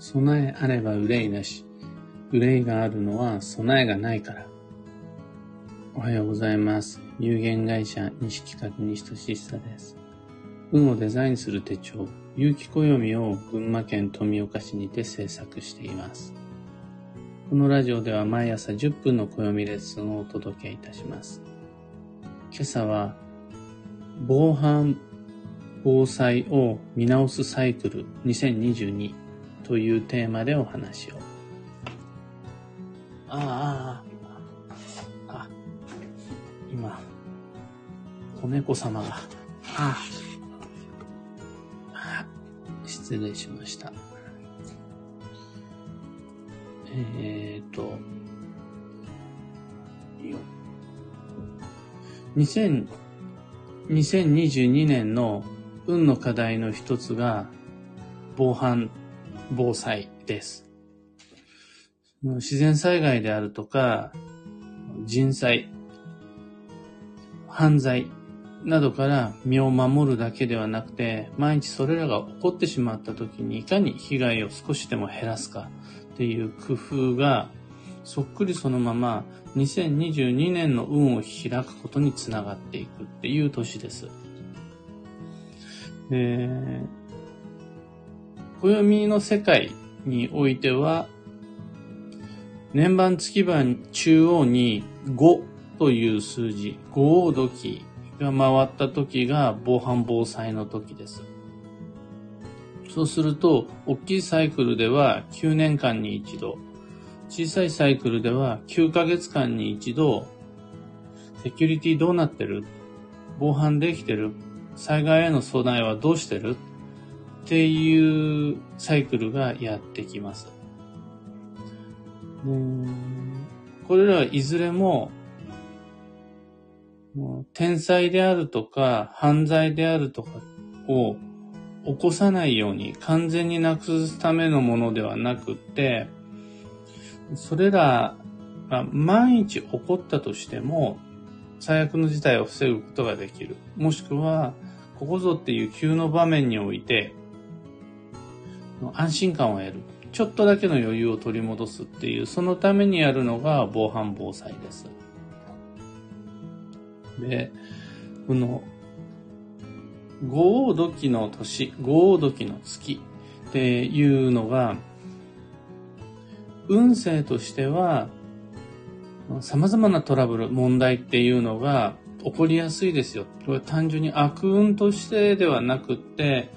備えあれば憂いなし。憂いがあるのは備えがないから。おはようございます。有限会社西企画西俊久です。運をデザインする手帳、有機暦を群馬県富岡市にて制作しています。このラジオでは毎朝10分の暦レッスンをお届けいたします。今朝は、防犯防災を見直すサイクル2022というテーマでお話を。ああ、ああ、今、子猫様が、ああ、失礼しました。えーと、よ。2000 2022年の運の課題の一つが防犯防災です。自然災害であるとか、人災、犯罪などから身を守るだけではなくて、毎日それらが起こってしまった時にいかに被害を少しでも減らすかっていう工夫がそっくりそのまま2022年の運を開くことにつながっていくっていう年です。で、暦の世界においては、年番月番中央に5という数字、五黄土器が回った時が防犯防災の時です。そうすると、大きいサイクルでは9年間に一度、小さいサイクルでは9ヶ月間に一度、セキュリティどうなってる？防犯できてる？災害への備えはどうしてる？っていうサイクルがやってきます。これらはいずれも、天災であるとか犯罪であるとかを起こさないように完全になくすためのものではなくって、それらが万一起こったとしても、最悪の事態を防ぐことができる。もしくは、ここぞっていう急の場面において、安心感を得る。ちょっとだけの余裕を取り戻すっていう、そのためにやるのが防犯防災です。で、この、五黄土器の年、五黄土器の月っていうのが、運勢としては、様々なトラブル、問題っていうのが起こりやすいですよ。これ単純に悪運としてではなくって、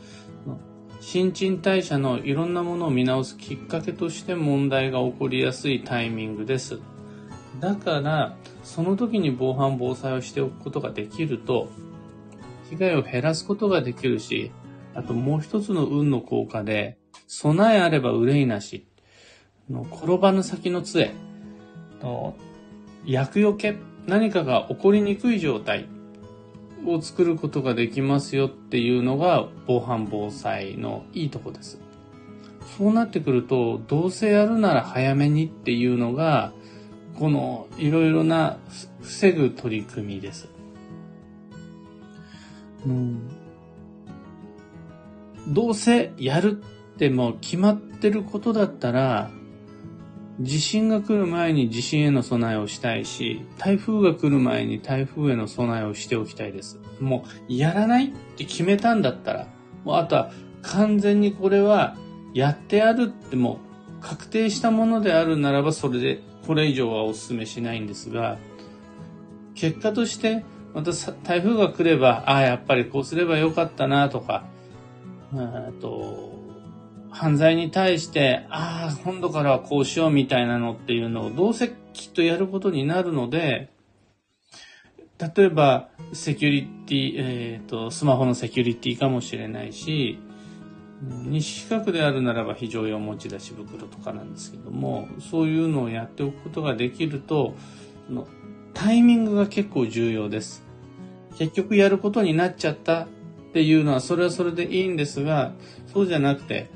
新陳代謝のいろんなものを見直すきっかけとして問題が起こりやすいタイミングです。だから、その時に防犯防災をしておくことができると、被害を減らすことができるし、あともう一つの運の効果で、備えあれば憂いなし。の転ばぬ先の杖の厄除け何かが起こりにくい状態を作ることができますよっていうのが防犯防災のいいとこです。そうなってくると、どうせやるなら早めにっていうのが、このいろいろな防ぐ取り組みです。うん、どうせやるってもう決まってることだったら、地震が来る前に地震への備えをしたいし、台風が来る前に台風への備えをしておきたいです。もう、やらないって決めたんだったら、もうあとは完全にこれはやってやるってもう確定したものであるならばそれでこれ以上はお勧めしないんですが、結果としてまた台風が来れば、ああ、やっぱりこうすればよかったなとか、あと、犯罪に対して、ああ、今度からはこうしようみたいなのっていうのをどうせきっとやることになるので、例えば、セキュリティ、えっ、ー、と、スマホのセキュリティかもしれないし、西企画であるならば非常用持ち出し袋とかなんですけども、そういうのをやっておくことができると、のタイミングが結構重要です。結局やることになっちゃったっていうのは、それはそれでいいんですが、そうじゃなくて、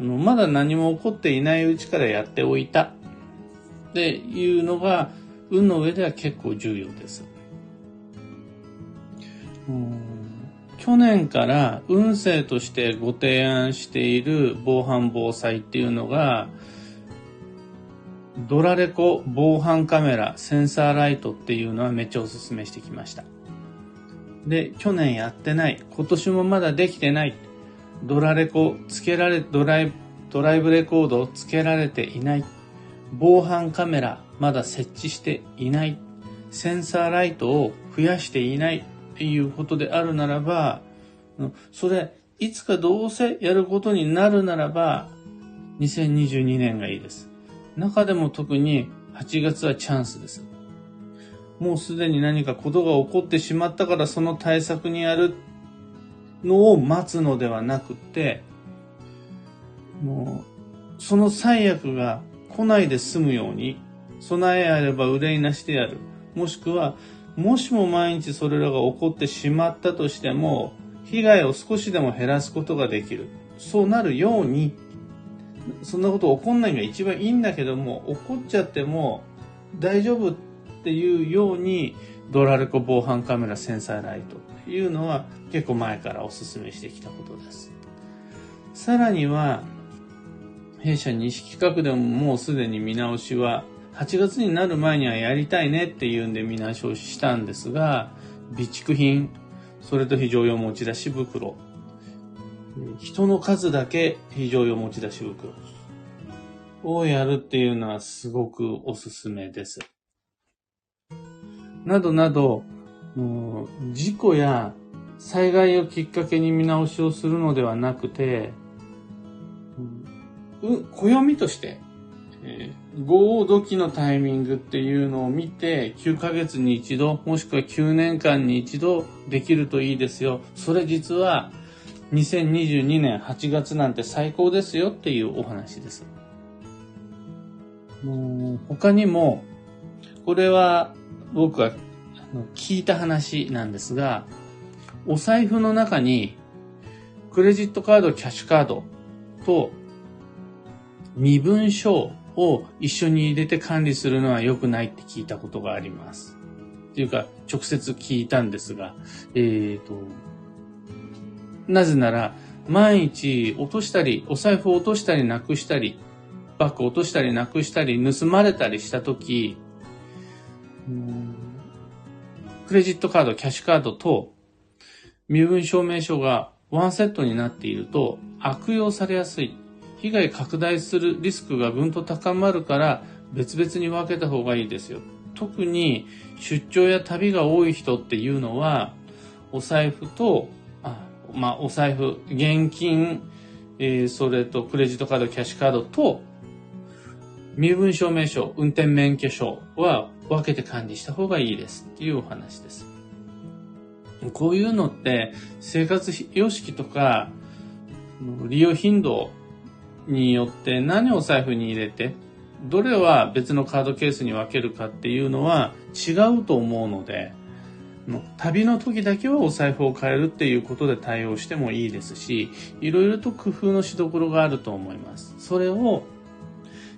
まだ何も起こっていないうちからやっておいたっていうのが、運の上では結構重要です。去年から運勢としてご提案している防犯防災っていうのが、ドラレコ防犯カメラセンサーライトっていうのはめっちゃおすすめしてきました。で、去年やってない。今年もまだできてない。ドラレコつけられ、ドライドライブレコードをつけられていない。防犯カメラまだ設置していない。センサーライトを増やしていないっていうことであるならば、それ、いつかどうせやることになるならば、2022年がいいです。中でも特に8月はチャンスです。もうすでに何かことが起こってしまったからその対策にやるのを待つのではなくて、もう、その最悪が来ないで済むように、備えあれば憂いなしてやる。もしくは、もしも毎日それらが起こってしまったとしても、被害を少しでも減らすことができる。そうなるように、そんなこと起こんないのが一番いいんだけども、起こっちゃっても大丈夫っていうように、ドラレコ防犯カメラセンサーライトいうのは結構前からお勧めしてきたことです。さらには、弊社西企画でももうすでに見直しは8月になる前にはやりたいねっていうんで見直しをしたんですが、備蓄品、それと非常用持ち出し袋、人の数だけ非常用持ち出し袋をやるっていうのはすごくおすすめです。などなど、事故や災害をきっかけに見直しをするのではなくて、うん暦として、えー、合土のタイミングっていうのを見て、9ヶ月に一度、もしくは9年間に一度できるといいですよ。それ実は、2022年8月なんて最高ですよっていうお話です。もう他にも、これは僕が聞いた話なんですが、お財布の中にクレジットカード、キャッシュカードと身分証を一緒に入れて管理するのは良くないって聞いたことがあります。っていうか、直接聞いたんですが、えっ、ー、と、なぜなら、毎日落としたり、お財布を落としたりなくしたり、バッグ落としたりなくしたり、盗まれたりしたとき、クレジットカード、キャッシュカードと身分証明書がワンセットになっていると悪用されやすい。被害拡大するリスクがぐんと高まるから別々に分けた方がいいですよ。特に出張や旅が多い人っていうのは、お財布と、あまあ、お財布、現金、えー、それとクレジットカード、キャッシュカードと、身分証明書、運転免許証は分けて管理した方がいいですっていうお話です。こういうのって生活様式とか利用頻度によって何を財布に入れて、どれは別のカードケースに分けるかっていうのは違うと思うので、旅の時だけはお財布を変えるっていうことで対応してもいいですし、いろいろと工夫のしどころがあると思います。それを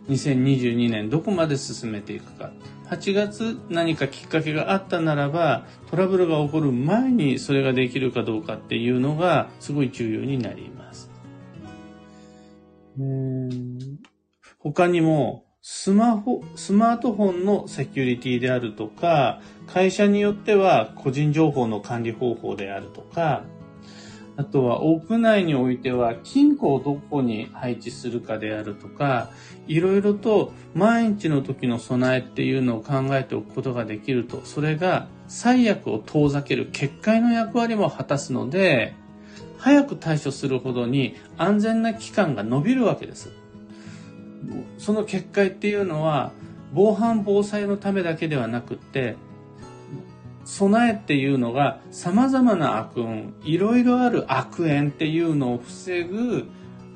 2022年どこまで進めていくか。8月何かきっかけがあったならば、トラブルが起こる前にそれができるかどうかっていうのがすごい重要になります。他にも、スマホ、スマートフォンのセキュリティであるとか、会社によっては個人情報の管理方法であるとか、あとは屋内においては金庫をどこに配置するかであるとか、いろいろと毎日の時の備えっていうのを考えておくことができると、それが最悪を遠ざける結界の役割も果たすので、早く対処するほどに安全な期間が伸びるわけです。その結界っていうのは防犯防災のためだけではなくって備えっていうのが様々な悪運、いろいろある悪縁っていうのを防ぐ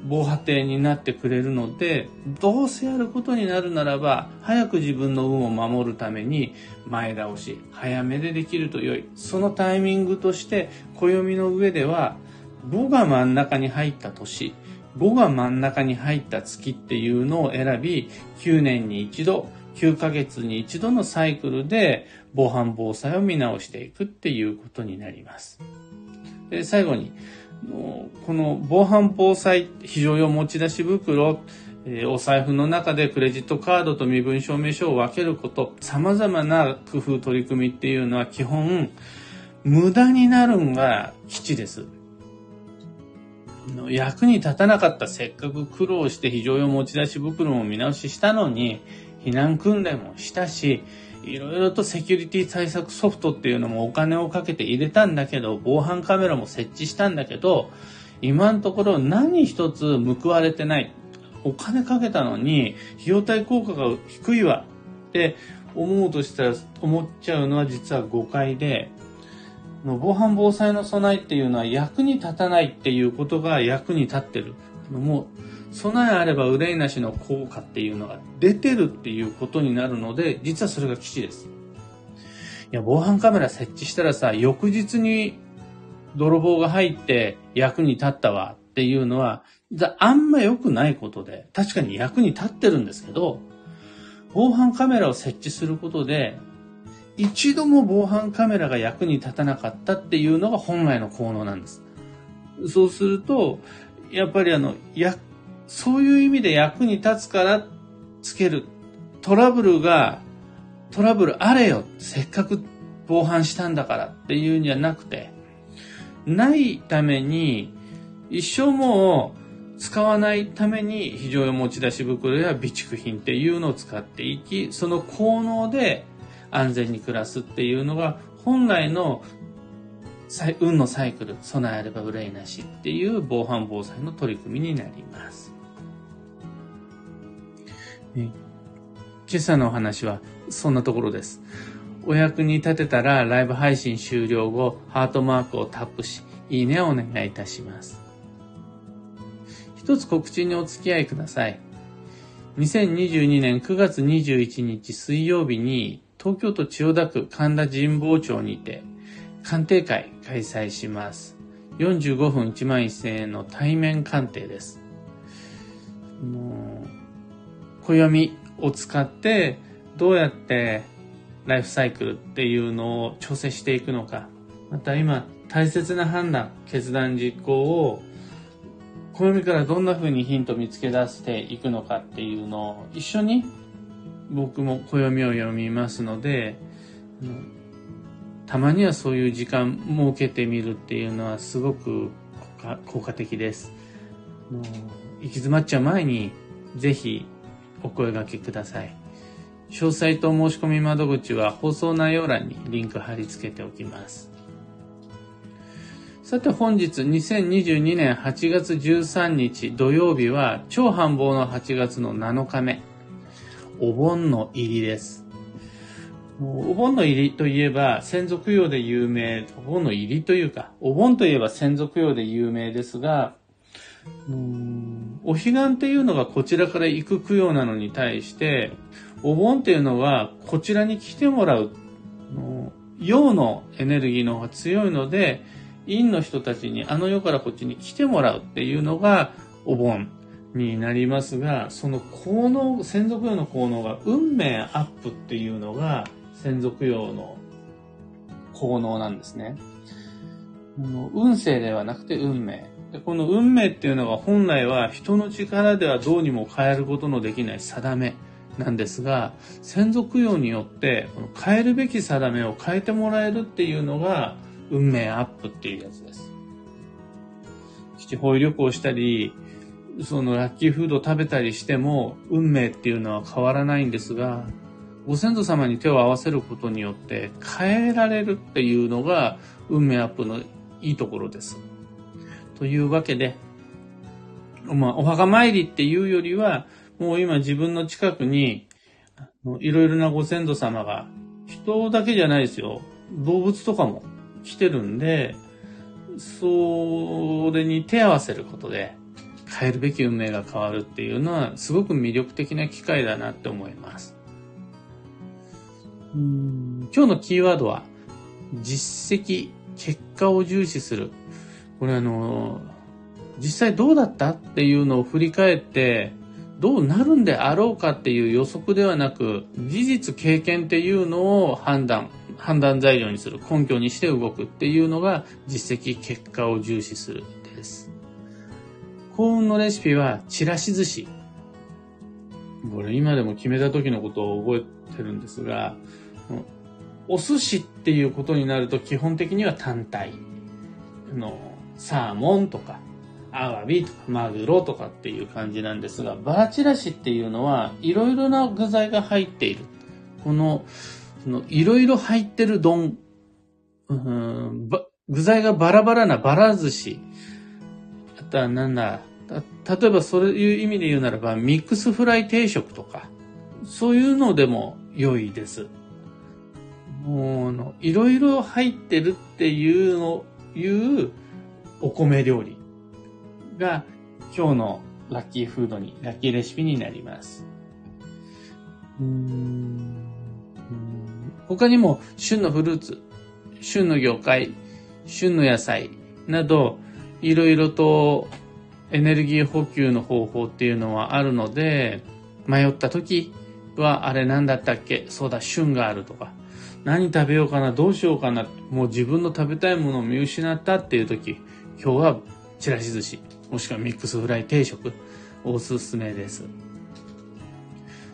防波堤になってくれるので、どうせやることになるならば、早く自分の運を守るために前倒し、早めでできると良い。そのタイミングとして、暦の上では、5が真ん中に入った年、5が真ん中に入った月っていうのを選び、9年に一度、9ヶ月に一度のサイクルで防犯防災を見直していくっていうことになります。で最後に、この防犯防災非常用持ち出し袋、お財布の中でクレジットカードと身分証明書を分けること、様々な工夫取り組みっていうのは基本、無駄になるんが基地です。役に立たなかったせっかく苦労して非常用持ち出し袋も見直ししたのに、避難訓練もしたし、いろいろとセキュリティ対策ソフトっていうのもお金をかけて入れたんだけど、防犯カメラも設置したんだけど、今のところ何一つ報われてない。お金かけたのに、費用対効果が低いわって思うとしたら、思っちゃうのは実は誤解で、防犯防災の備えっていうのは役に立たないっていうことが役に立ってる。もう、備えあれば憂いなしの効果っていうのが出てるっていうことになるので、実はそれが基地です。いや、防犯カメラ設置したらさ、翌日に泥棒が入って役に立ったわっていうのは、あんま良くないことで、確かに役に立ってるんですけど、防犯カメラを設置することで、一度も防犯カメラが役に立たなかったっていうのが本来の効能なんです。そうすると、やっぱりあの、や、そういう意味で役に立つからつける。トラブルが、トラブルあれよ。せっかく防犯したんだからっていうんじゃなくて、ないために、一生もう使わないために非常用持ち出し袋や備蓄品っていうのを使っていき、その効能で安全に暮らすっていうのが本来の運のサイクル、備えれば憂いなしっていう防犯防災の取り組みになります。今朝のお話はそんなところです。お役に立てたらライブ配信終了後、ハートマークをタップし、いいねをお願いいたします。一つ告知にお付き合いください。2022年9月21日水曜日に東京都千代田区神田神保町にて鑑定会開催します。45分1万1000円の対面鑑定です。もう暦を使ってどうやってライフサイクルっていうのを調整していくのか、また今大切な判断、決断実行を暦からどんな風にヒント見つけ出していくのかっていうのを一緒に僕も暦を読みますので、たまにはそういう時間設けてみるっていうのはすごく効果的です。行き詰まっちゃう前にぜひお声掛けください。詳細と申し込み窓口は放送内容欄にリンク貼り付けておきます。さて本日2022年8月13日土曜日は超繁忙の8月の7日目。お盆の入りです。お盆の入りといえば、先祖供養で有名、お盆の入りというか、お盆といえば先祖供養で有名ですが、お彼岸っていうのがこちらから行く供養なのに対して、お盆っていうのはこちらに来てもらう、陽のエネルギーの方が強いので、陰の人たちにあの世からこっちに来てもらうっていうのがお盆になりますが、その効能、専属用の効能が運命アップっていうのが専属用の効能なんですね。運勢ではなくて運命。でこの運命っていうのが本来は人の力ではどうにも変えることのできない定めなんですが、専属用によってこの変えるべき定めを変えてもらえるっていうのが運命アップっていうやつです。基地方位旅行したり、そのラッキーフード食べたりしても、運命っていうのは変わらないんですが、ご先祖様に手を合わせることによって変えられるっていうのが運命アップのいいところです。というわけで、まあ、お墓参りっていうよりは、もう今自分の近くに、いろいろなご先祖様が、人だけじゃないですよ。動物とかも来てるんで、それに手合わせることで、変えるべき運命が変わるっていうのはすごく魅力的な機会だなって思います。うん今日のキーワードは実績、結果を重視する。これあの、実際どうだったっていうのを振り返ってどうなるんであろうかっていう予測ではなく事実経験っていうのを判断判断材料にする、根拠にして動くっていうのが実績、結果を重視するです。幸運のレシピは、チラシ寿司。これ今でも決めた時のことを覚えてるんですが、お寿司っていうことになると基本的には単体のサーモンとかアワビとかマグロとかっていう感じなんですが、バーチラシっていうのはいろいろな具材が入っている。この、そのいろいろ入ってる丼、具材がバラバラなバラ寿司。あとはなんだ、例えばそういう意味で言うならばミックスフライ定食とか、そういうのでも良いです。もう、いろいろ入ってるっていうの、いうお米料理が今日のラッキーフードに、ラッキーレシピになります。他にも旬のフルーツ、旬の魚介、旬の野菜など、いろいろとエネルギー補給の方法っていうのはあるので、迷った時はあれ何だったっけ？そうだ、旬があるとか、何食べようかなどうしようかな。もう自分の食べたいものを見失ったっていう時、今日はちらし寿司、もしくはミックスフライ定食、おすすめです。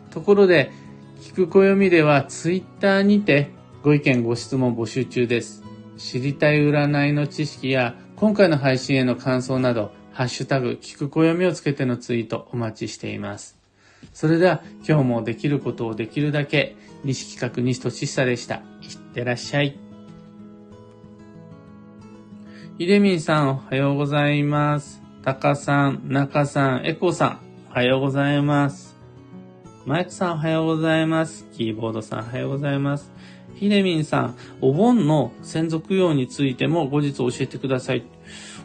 ところで、聞く暦ではツイッターにてご意見ご質問募集中です。知りたい占いの知識や今回の配信への感想など、ハッシュタグ、聞く暦をつけてのツイートお待ちしています。それでは今日もできることをできるだけ、西企画西俊久でした。いってらっしゃい。ひでみんさんおはようございます。たかさん、なかさん、えこさん、おはようございます。マイクさんおはようございます。キーボードさんおはようございます。ひでみんさん、お盆の専属用についても後日教えてください。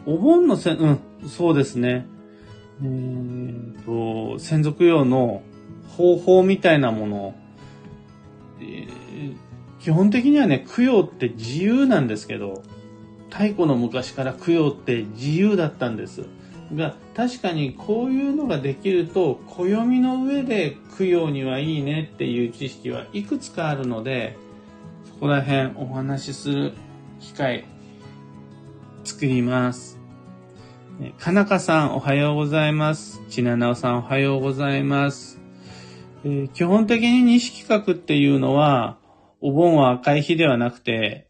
お盆のせ、うん、そうですね。えーと、専属用の方法みたいなもの、えー、基本的にはね、供養って自由なんですけど、太古の昔から供養って自由だったんです。が、確かにこういうのができると、暦の上で供養にはいいねっていう知識はいくつかあるので、そこら辺お話しする機会作ります。かなかさんおはようございます。ちななおさんおはようございます。えー、基本的に西企画っていうのは、お盆は赤い日ではなくて、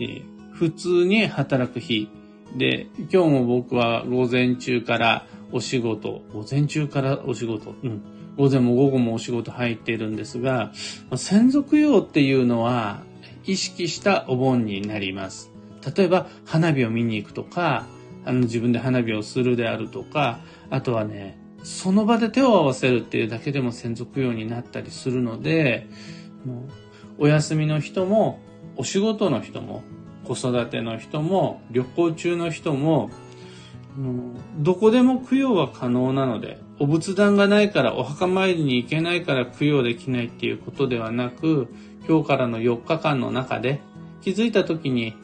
えー、普通に働く日。で、今日も僕は午前中からお仕事、午前中からお仕事、うん。午前も午後もお仕事入っているんですが、専属用っていうのは意識したお盆になります。例えば、花火を見に行くとか、あの自分で花火をするであるとか、あとはね、その場で手を合わせるっていうだけでも専属用になったりするので、お休みの人も、お仕事の人も、子育ての人も、旅行中の人も、どこでも供養は可能なので、お仏壇がないからお墓参りに行けないから供養できないっていうことではなく、今日からの4日間の中で気づいた時に、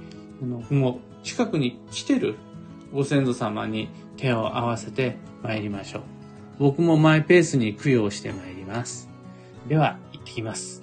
もう近くに来てるご先祖様に手を合わせて参りましょう。僕もマイペースに供養して参ります。では、行ってきます。